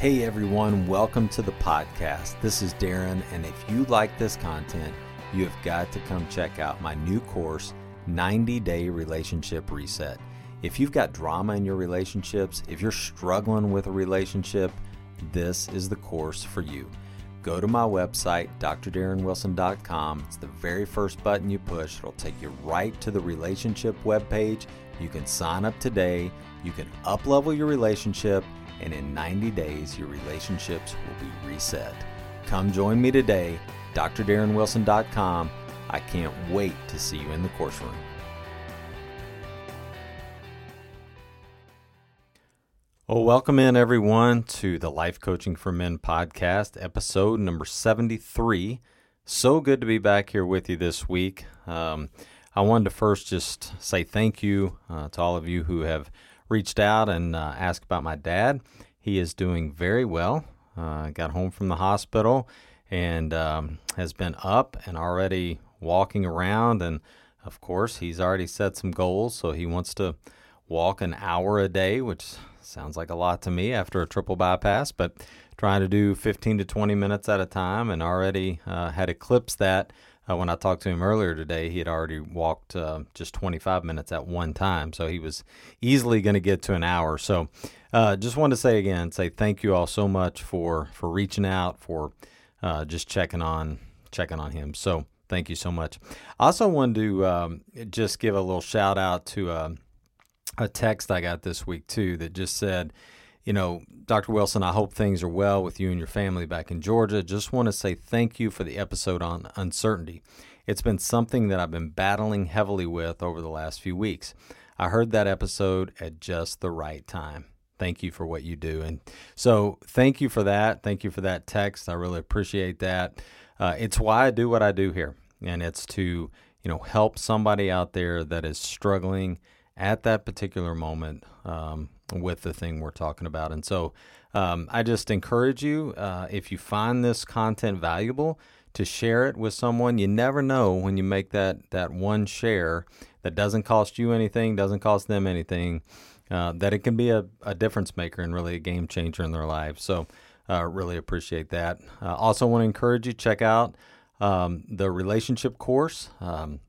Hey everyone, welcome to the podcast. This is Darren, and if you like this content, you have got to come check out my new course, 90 Day Relationship Reset. If you've got drama in your relationships, if you're struggling with a relationship, this is the course for you. Go to my website, drdarrenwilson.com. It's the very first button you push. It'll take you right to the relationship webpage. You can sign up today. You can uplevel your relationship and in 90 days, your relationships will be reset. Come join me today, drdarrenwilson.com. I can't wait to see you in the course room. Well, welcome in everyone to the Life Coaching for Men podcast, episode number 73. So good to be back here with you this week. Um, I wanted to first just say thank you uh, to all of you who have reached out and uh, asked about my dad. He is doing very well. Uh, got home from the hospital and um, has been up and already walking around. And of course, he's already set some goals. So he wants to walk an hour a day, which sounds like a lot to me after a triple bypass, but trying to do 15 to 20 minutes at a time and already uh, had eclipsed that uh, when I talked to him earlier today, he had already walked uh, just 25 minutes at one time, so he was easily going to get to an hour. So, uh, just wanted to say again, say thank you all so much for for reaching out, for uh, just checking on checking on him. So, thank you so much. I also wanted to um, just give a little shout out to uh, a text I got this week too that just said you know, Dr. Wilson, I hope things are well with you and your family back in Georgia. Just want to say thank you for the episode on uncertainty. It's been something that I've been battling heavily with over the last few weeks. I heard that episode at just the right time. Thank you for what you do. And so, thank you for that. Thank you for that text. I really appreciate that. Uh, it's why I do what I do here, and it's to you know help somebody out there that is struggling at that particular moment um, with the thing we're talking about. And so um, I just encourage you, uh, if you find this content valuable, to share it with someone. You never know when you make that, that one share that doesn't cost you anything, doesn't cost them anything, uh, that it can be a, a difference maker and really a game changer in their lives. So uh, really appreciate that. Uh, also want to encourage you, check out um, the relationship course. Um,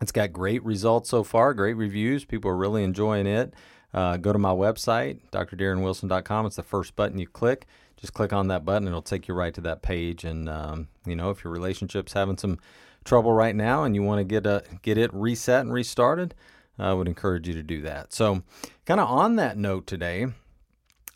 it's got great results so far, great reviews. People are really enjoying it. Uh, go to my website, drdarrenwilson.com. It's the first button you click. Just click on that button, it'll take you right to that page. And um, you know, if your relationship's having some trouble right now, and you want to get a get it reset and restarted, I would encourage you to do that. So, kind of on that note today,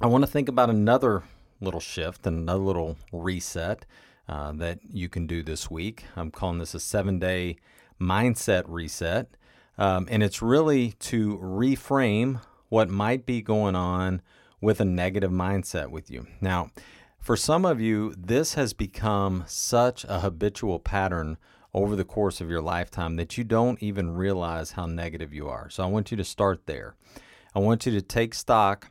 I want to think about another little shift and another little reset uh, that you can do this week. I'm calling this a seven day mindset reset. Um, and it's really to reframe what might be going on with a negative mindset with you. Now, for some of you, this has become such a habitual pattern over the course of your lifetime that you don't even realize how negative you are. So I want you to start there. I want you to take stock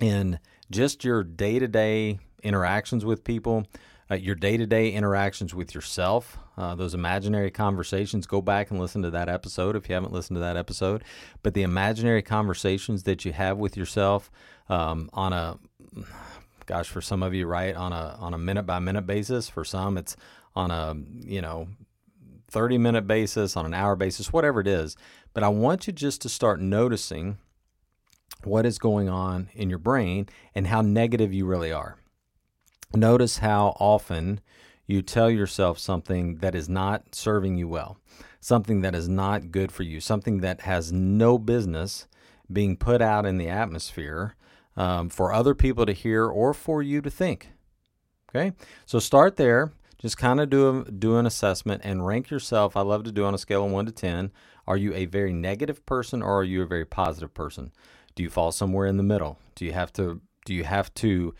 in just your day to day interactions with people, uh, your day to day interactions with yourself, uh, those imaginary conversations. Go back and listen to that episode if you haven't listened to that episode. But the imaginary conversations that you have with yourself um, on a, gosh, for some of you, right, on a on a minute by minute basis. For some, it's on a you know 30 minute basis, on an hour basis, whatever it is. But I want you just to start noticing what is going on in your brain and how negative you really are. Notice how often you tell yourself something that is not serving you well, something that is not good for you, something that has no business being put out in the atmosphere um, for other people to hear or for you to think. Okay, so start there. Just kind of do a, do an assessment and rank yourself. I love to do on a scale of one to ten. Are you a very negative person or are you a very positive person? Do you fall somewhere in the middle? Do you have to do you have to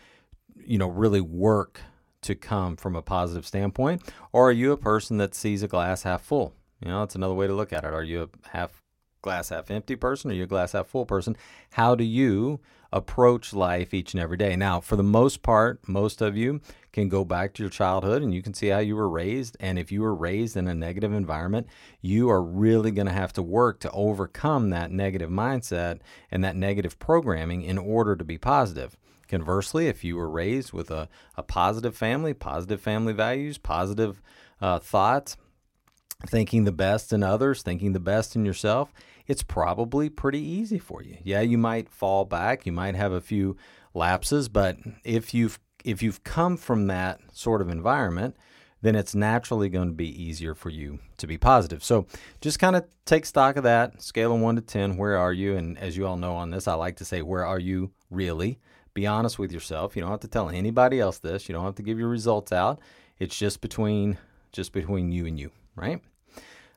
you know really work to come from a positive standpoint or are you a person that sees a glass half full? You know, that's another way to look at it. Are you a half glass half empty person or you a glass half full person? How do you approach life each and every day? Now, for the most part, most of you can go back to your childhood and you can see how you were raised. And if you were raised in a negative environment, you are really going to have to work to overcome that negative mindset and that negative programming in order to be positive. Conversely, if you were raised with a, a positive family, positive family values, positive uh, thoughts, thinking the best in others, thinking the best in yourself, it's probably pretty easy for you. Yeah, you might fall back, you might have a few lapses, but if you've if you've come from that sort of environment, then it's naturally going to be easier for you to be positive. So just kind of take stock of that, scale of 1 to 10, where are you? And as you all know on this, I like to say, where are you really? Be honest with yourself. You don't have to tell anybody else this. You don't have to give your results out. It's just between just between you and you, right?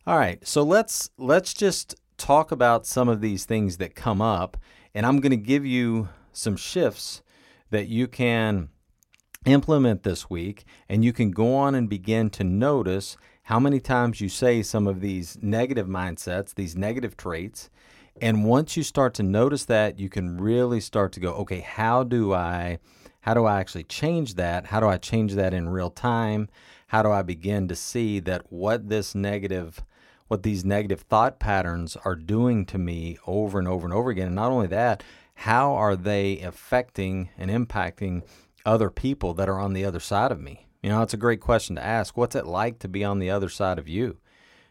All right. So let's let's just talk about some of these things that come up and I'm going to give you some shifts that you can implement this week, and you can go on and begin to notice how many times you say some of these negative mindsets, these negative traits. And once you start to notice that, you can really start to go, okay, how do I how do I actually change that? How do I change that in real time? How do I begin to see that what this negative what these negative thought patterns are doing to me over and over and over again? And not only that, how are they affecting and impacting other people that are on the other side of me? You know, it's a great question to ask. What's it like to be on the other side of you?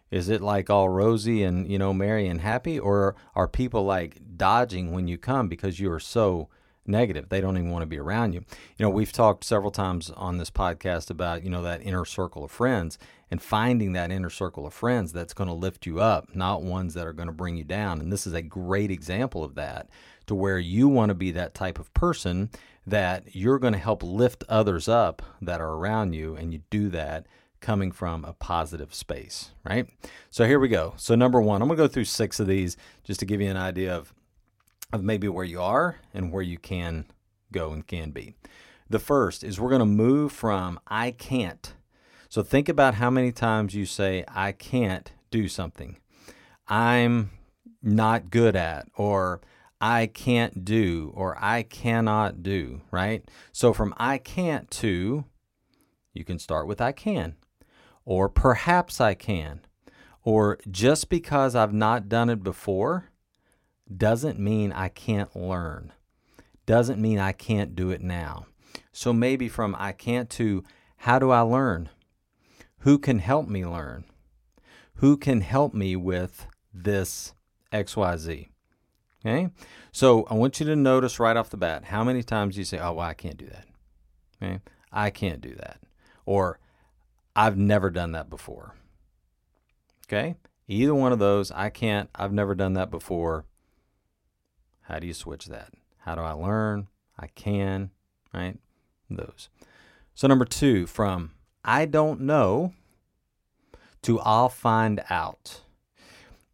Is it like all rosy and, you know, merry and happy? Or are people like dodging when you come because you are so negative? They don't even want to be around you. You know, we've talked several times on this podcast about, you know, that inner circle of friends and finding that inner circle of friends that's going to lift you up, not ones that are going to bring you down. And this is a great example of that to where you want to be that type of person that you're going to help lift others up that are around you, and you do that coming from a positive space, right? So here we go. So number one, I'm to go through six of these just to give you an idea of of maybe where you are and where you can go and can be. The first is we're to move from I can't. So think about how many times you say I can't do something. I'm not good at or I can't do or I cannot do, right? So from I can't to, you can start with I can, or perhaps I can, or just because I've not done it before doesn't mean I can't learn, doesn't mean I can't do it now. So maybe from I can't to how do I learn? Who can help me learn? Who can help me with this XYZ? Okay. So I want you to notice right off the bat how many times you say, oh, well, I can't do that. Okay. I can't do that. Or I've never done that before. Okay. Either one of those, I can't, I've never done that before. How do you switch that? How do I learn? I can, right? Those. So, number two, from I don't know to I'll find out.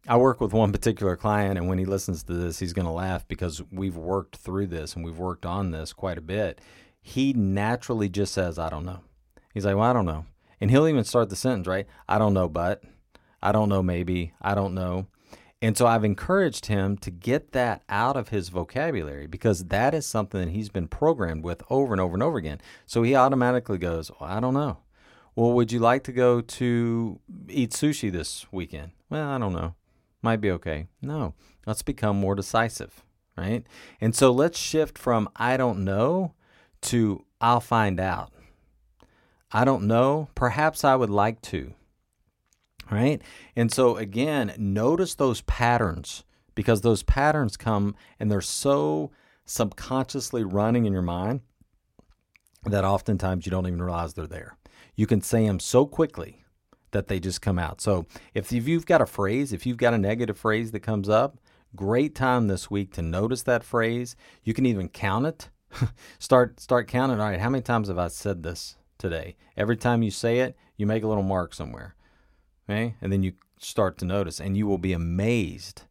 I work with one particular client, and when he listens to this, he's going to laugh because we've worked through this and we've worked on this quite a bit. He naturally just says, I don't know. He's like, Well, I don't know. And he'll even start the sentence, right? I don't know, but I don't know, maybe. I don't know. And so I've encouraged him to get that out of his vocabulary because that is something that he's been programmed with over and over and over again. So he automatically goes, well, I don't know. Well, would you like to go to eat sushi this weekend? Well, I don't know might be okay. No, let's become more decisive, right? And so let's shift from I don't know to I'll find out. I don't know. Perhaps I would like to. Right? And so again, notice those patterns because those patterns come and they're so subconsciously running in your mind that oftentimes you don't even realize they're there. You can say them so quickly that they just come out. So if you've got a phrase, if you've got a negative phrase that comes up, great time this week to notice that phrase. You can even count it. start start counting. All right, how many times have I said this today? Every time you say it, you make a little mark somewhere. Okay? And then you start to notice and you will be amazed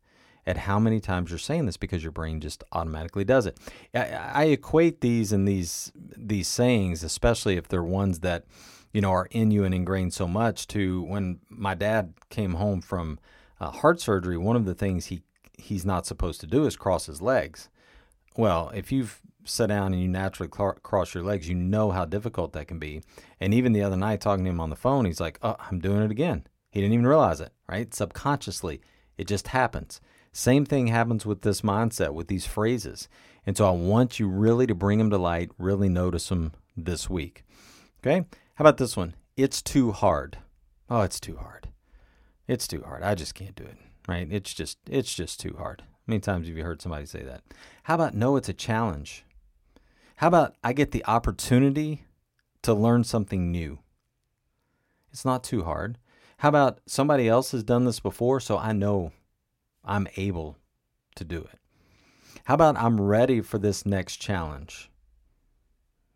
at how many times you're saying this because your brain just automatically does it. I, I equate these and these these sayings, especially if they're ones that you know are in you and ingrained so much. To when my dad came home from uh, heart surgery, one of the things he he's not supposed to do is cross his legs. Well, if you've sat down and you naturally cl- cross your legs, you know how difficult that can be. And even the other night, talking to him on the phone, he's like, "Oh, I'm doing it again." He didn't even realize it, right? Subconsciously, it just happens. Same thing happens with this mindset, with these phrases. And so I want you really to bring them to light, really notice them this week. Okay? How about this one? It's too hard. Oh, it's too hard. It's too hard. I just can't do it. Right? It's just it's just too hard. How many times have you heard somebody say that? How about no, it's a challenge? How about I get the opportunity to learn something new? It's not too hard. How about somebody else has done this before, so I know I'm able to do it? How about I'm ready for this next challenge?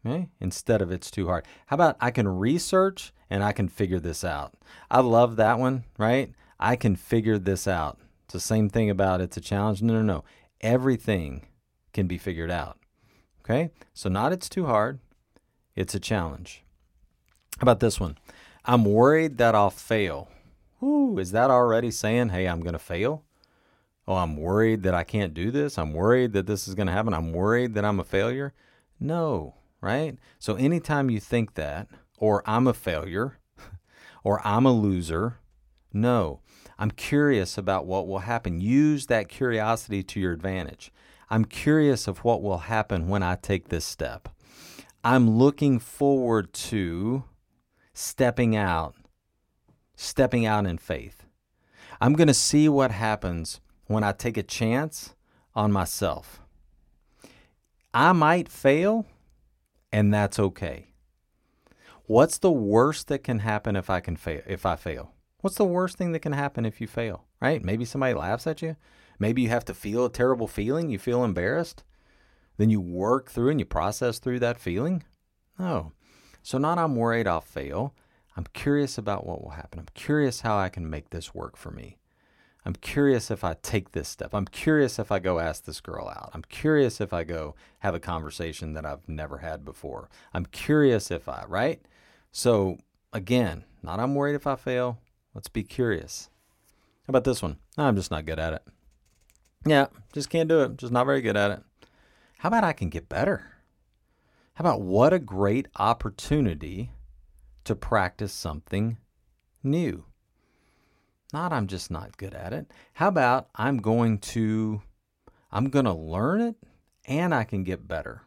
Okay? Instead of it's too hard. How about I can research and I can figure this out? I love that one, right? I can figure this out. It's the same thing about it's a challenge. No, no, no. Everything can be figured out. Okay? So, not it's too hard, it's a challenge. How about this one? I'm worried that I'll fail. Ooh, is that already saying, hey, I'm going to fail? Oh, I'm worried that I can't do this. I'm worried that this is going to happen. I'm worried that I'm a failure. No, right? So anytime you think that, or I'm a failure, or I'm a loser, no. I'm curious about what will happen. Use that curiosity to your advantage. I'm curious of what will happen when I take this step. I'm looking forward to stepping out, stepping out in faith. I'm going to see what happens when I take a chance on myself. I might fail, and that's okay. What's the worst that can happen if I can fail if I fail? What's the worst thing that can happen if you fail? Right? Maybe somebody laughs at you. Maybe you have to feel a terrible feeling, you feel embarrassed. Then you work through and you process through that feeling. No. So not I'm worried I'll fail. I'm curious about what will happen. I'm curious how I can make this work for me. I'm curious if I take this step. I'm curious if I go ask this girl out. I'm curious if I go have a conversation that I've never had before. I'm curious if I, right? So, again, not I'm worried if I fail. Let's be curious. How about this one? I'm just not good at it. Yeah, just can't do it. Just not very good at it. How about I can get better? How about what a great opportunity to practice something new? Not I'm just not good at it. How about I'm going to I'm going to learn it and I can get better.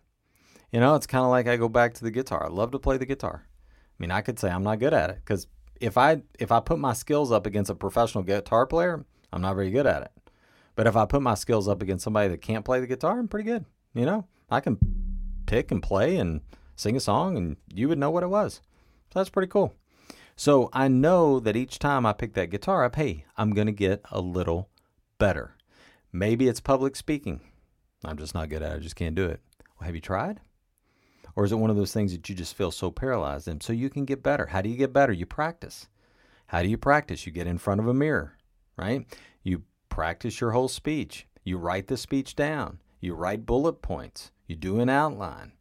You know, it's kind of like I go back to the guitar. I love to play the guitar. I mean, I could say I'm not good at it cuz if I if I put my skills up against a professional guitar player, I'm not very good at it. But if I put my skills up against somebody that can't play the guitar, I'm pretty good. You know, I can pick and play and sing a song and you would know what it was. So that's pretty cool. So I know that each time I pick that guitar up, hey, I'm going to get a little better. Maybe it's public speaking. I'm just not good at it. I just can't do it. Well, have you tried? Or is it one of those things that you just feel so paralyzed in? So you can get better. How do you get better? You practice. How do you practice? You get in front of a mirror, right? You practice your whole speech. You write the speech down. You write bullet points. You do an outline.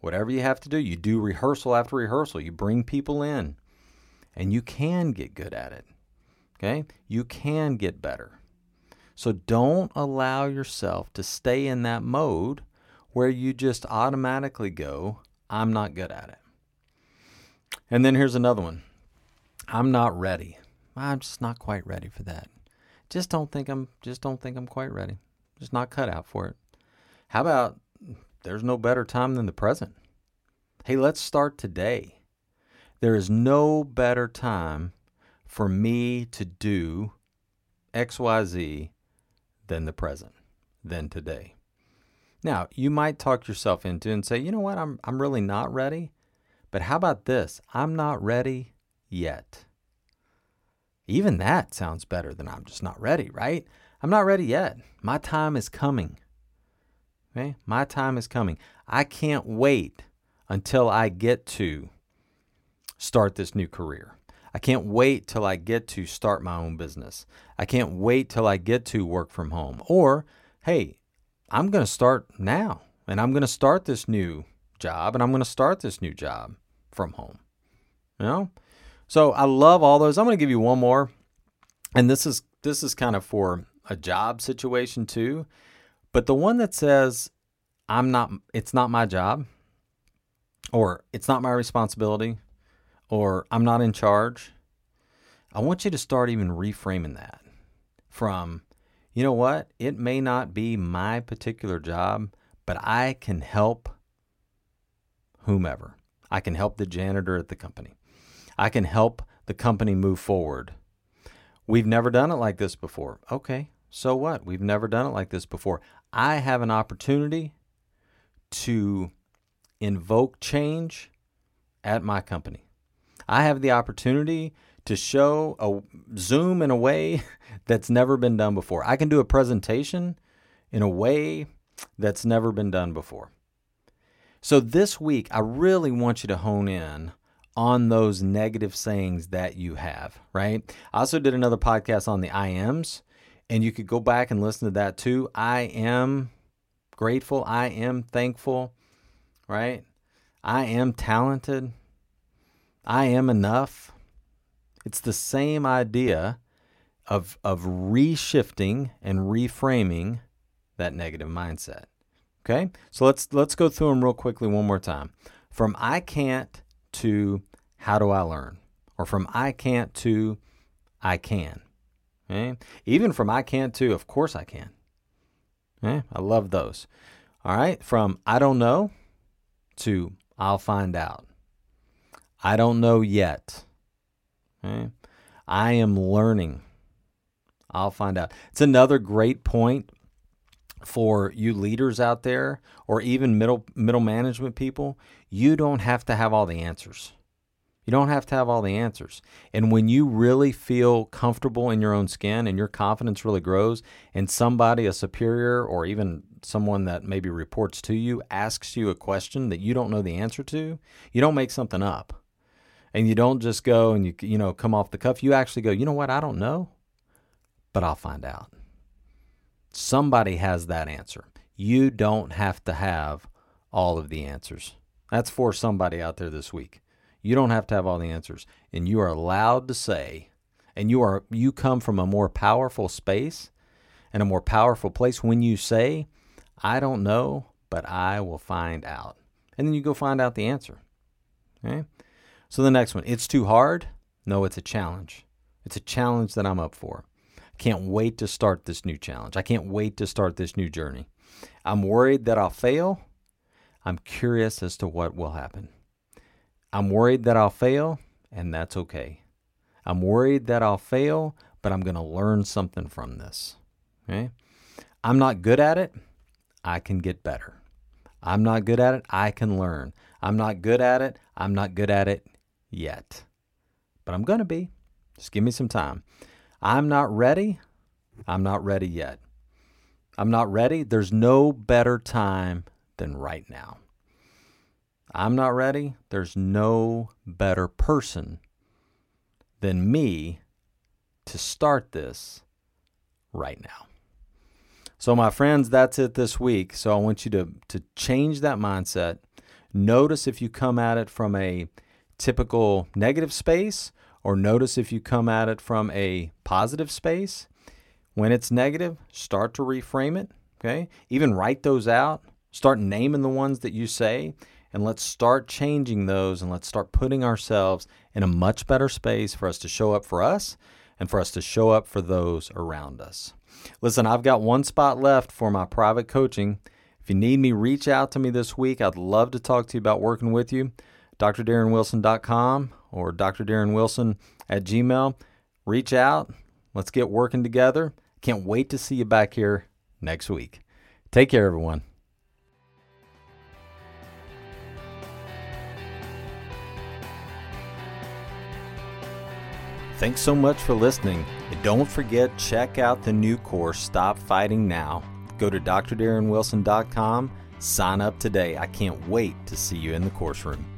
Whatever you have to do, you do rehearsal after rehearsal. You bring people in and you can get good at it. Okay? You can get better. So don't allow yourself to stay in that mode where you just automatically go, I'm not good at it. And then here's another one I'm not ready. I'm just not quite ready for that. Just don't think I'm just don't think I'm quite ready. Just not cut out for it. How about there's no better time than the present? Hey, let's start today. There is no better time for me to do XYZ than the present, than today. Now, you might talk yourself into and say, you know what, I'm, I'm really not ready. But how about this? I'm not ready yet. Even that sounds better than I'm just not ready, right? I'm not ready yet. My time is coming. Okay? My time is coming. I can't wait until I get to start this new career. I can't wait till I get to start my own business. I can't wait till I get to work from home. Or, hey, I'm going to start now and I'm going to start this new job and I'm going to start this new job from home. You know? So I love all those. I'm going to give you one more. And this is this is kind of for a job situation too. But the one that says I'm not it's not my job or it's not my responsibility or I'm not in charge. I want you to start even reframing that from you know what? It may not be my particular job, but I can help whomever. I can help the janitor at the company. I can help the company move forward. We've never done it like this before. Okay, so what? We've never done it like this before. I have an opportunity to invoke change at my company. I have the opportunity to show a Zoom in a way that's never been done before. I can do a presentation in a way that's never been done before. So this week, I really want you to hone in on those negative sayings that you have, right? I also did another podcast on the I ams, and you could go back and listen to that too. I am grateful. I am thankful, right? I am talented. I am enough. It's the same idea of, of reshifting and reframing that negative mindset. Okay? So let's let's go through them real quickly one more time. From I can't to how do I learn? Or from I can't to I can. Okay? Even from I can't to of course I can. Okay? I love those. All right, from I don't know to I'll find out. I don't know yet. Okay? I am learning. I'll find out. It's another great point for you leaders out there or even middle middle management people. You don't have to have all the answers. You don't have to have all the answers. And when you really feel comfortable in your own skin and your confidence really grows, and somebody, a superior or even someone that maybe reports to you, asks you a question that you don't know the answer to, you don't make something up. And you don't just go and you you know come off the cuff. You actually go, you know what, I don't know, but I'll find out. Somebody has that answer. You don't have to have all of the answers. That's for somebody out there this week. You don't have to have all the answers. And you are allowed to say, and you are you come from a more powerful space and a more powerful place when you say, I don't know, but I will find out. And then you go find out the answer. Okay? So the next one, it's too hard. No, it's a challenge. It's a challenge that I'm up for. Can't wait to start this new challenge. I can't wait to start this new journey. I'm worried that I'll fail. I'm curious as to what will happen. I'm worried that I'll fail, and that's okay. I'm worried that I'll fail, but I'm going to learn something from this. Okay? I'm not good at it. I can get better. I'm not good at it. I can learn. I'm not good at it. I'm not good at it yet. But I'm going to be. Just give me some time. I'm not ready. I'm not ready yet. I'm not ready. There's no better time than right now. I'm not ready, there's no better person than me to start this right now. So, my friends, that's it this week. So, I want you to, to change that mindset. Notice if you come at it from a typical negative space, or notice if you come at it from a positive space. When it's negative, start to reframe it. Okay. Even write those out. Start naming the ones that you say and let's start changing those and let's start putting ourselves in a much better space for us to show up for us and for us to show up for those around us. Listen, I've got one spot left for my private coaching. If you need me, reach out to me this week. I'd love to talk to you about working with you. DrDarrenWilson.com or Dr. Darren Wilson at Gmail. Reach out. Let's get working together. Can't wait to see you back here next week. Take care, everyone. Thanks so much for listening. And don't forget, check out the new course, Stop Fighting Now. Go to drdarrenwilson.com, sign up today. I can't wait to see you in the course room.